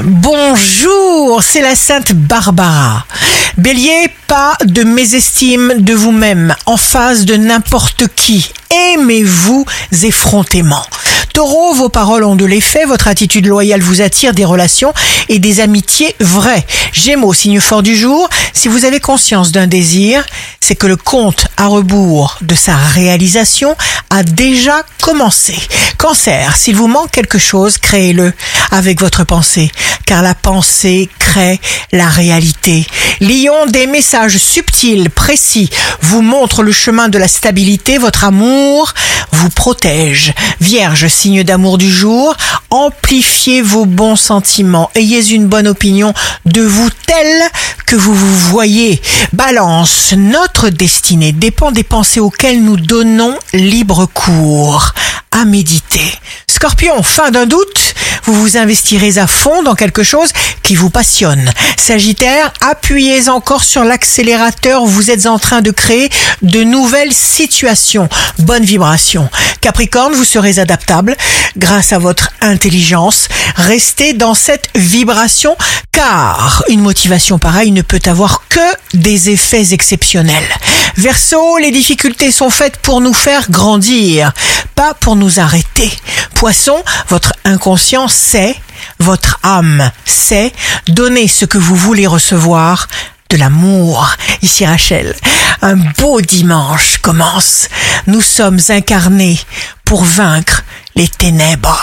Bonjour, c'est la Sainte Barbara. Bélier, pas de mésestime de vous-même en face de n'importe qui. Aimez-vous effrontément. Taureau, vos paroles ont de l'effet, votre attitude loyale vous attire des relations et des amitiés vraies. Gémeaux, signe fort du jour, si vous avez conscience d'un désir, c'est que le compte à rebours de sa réalisation a déjà commencé. Cancer, s'il vous manque quelque chose, créez-le avec votre pensée, car la pensée crée la réalité. Lion, des messages subtils, précis, vous montrent le chemin de la stabilité, votre amour vous protège. Vierge, signe d'amour du jour, amplifiez vos bons sentiments, ayez une bonne opinion de vous telle que vous vous voyez. Balance, notre destinée dépend des pensées auxquelles nous donnons libre cours. À méditer. Scorpion, fin d'un doute, vous vous investirez à fond dans quelque chose qui vous passionne. Sagittaire, appuyez encore sur l'accélérateur, vous êtes en train de créer de nouvelles situations. Bonne vibration. Capricorne, vous serez adaptable grâce à votre intelligence. Restez dans cette vibration car une motivation pareille ne peut avoir que des effets exceptionnels. Verseau, les difficultés sont faites pour nous faire grandir, pas pour nous arrêter. Poisson, votre inconscient sait, votre âme sait, donner ce que vous voulez recevoir, de l'amour. Ici Rachel, un beau dimanche commence. Nous sommes incarnés pour vaincre les ténèbres.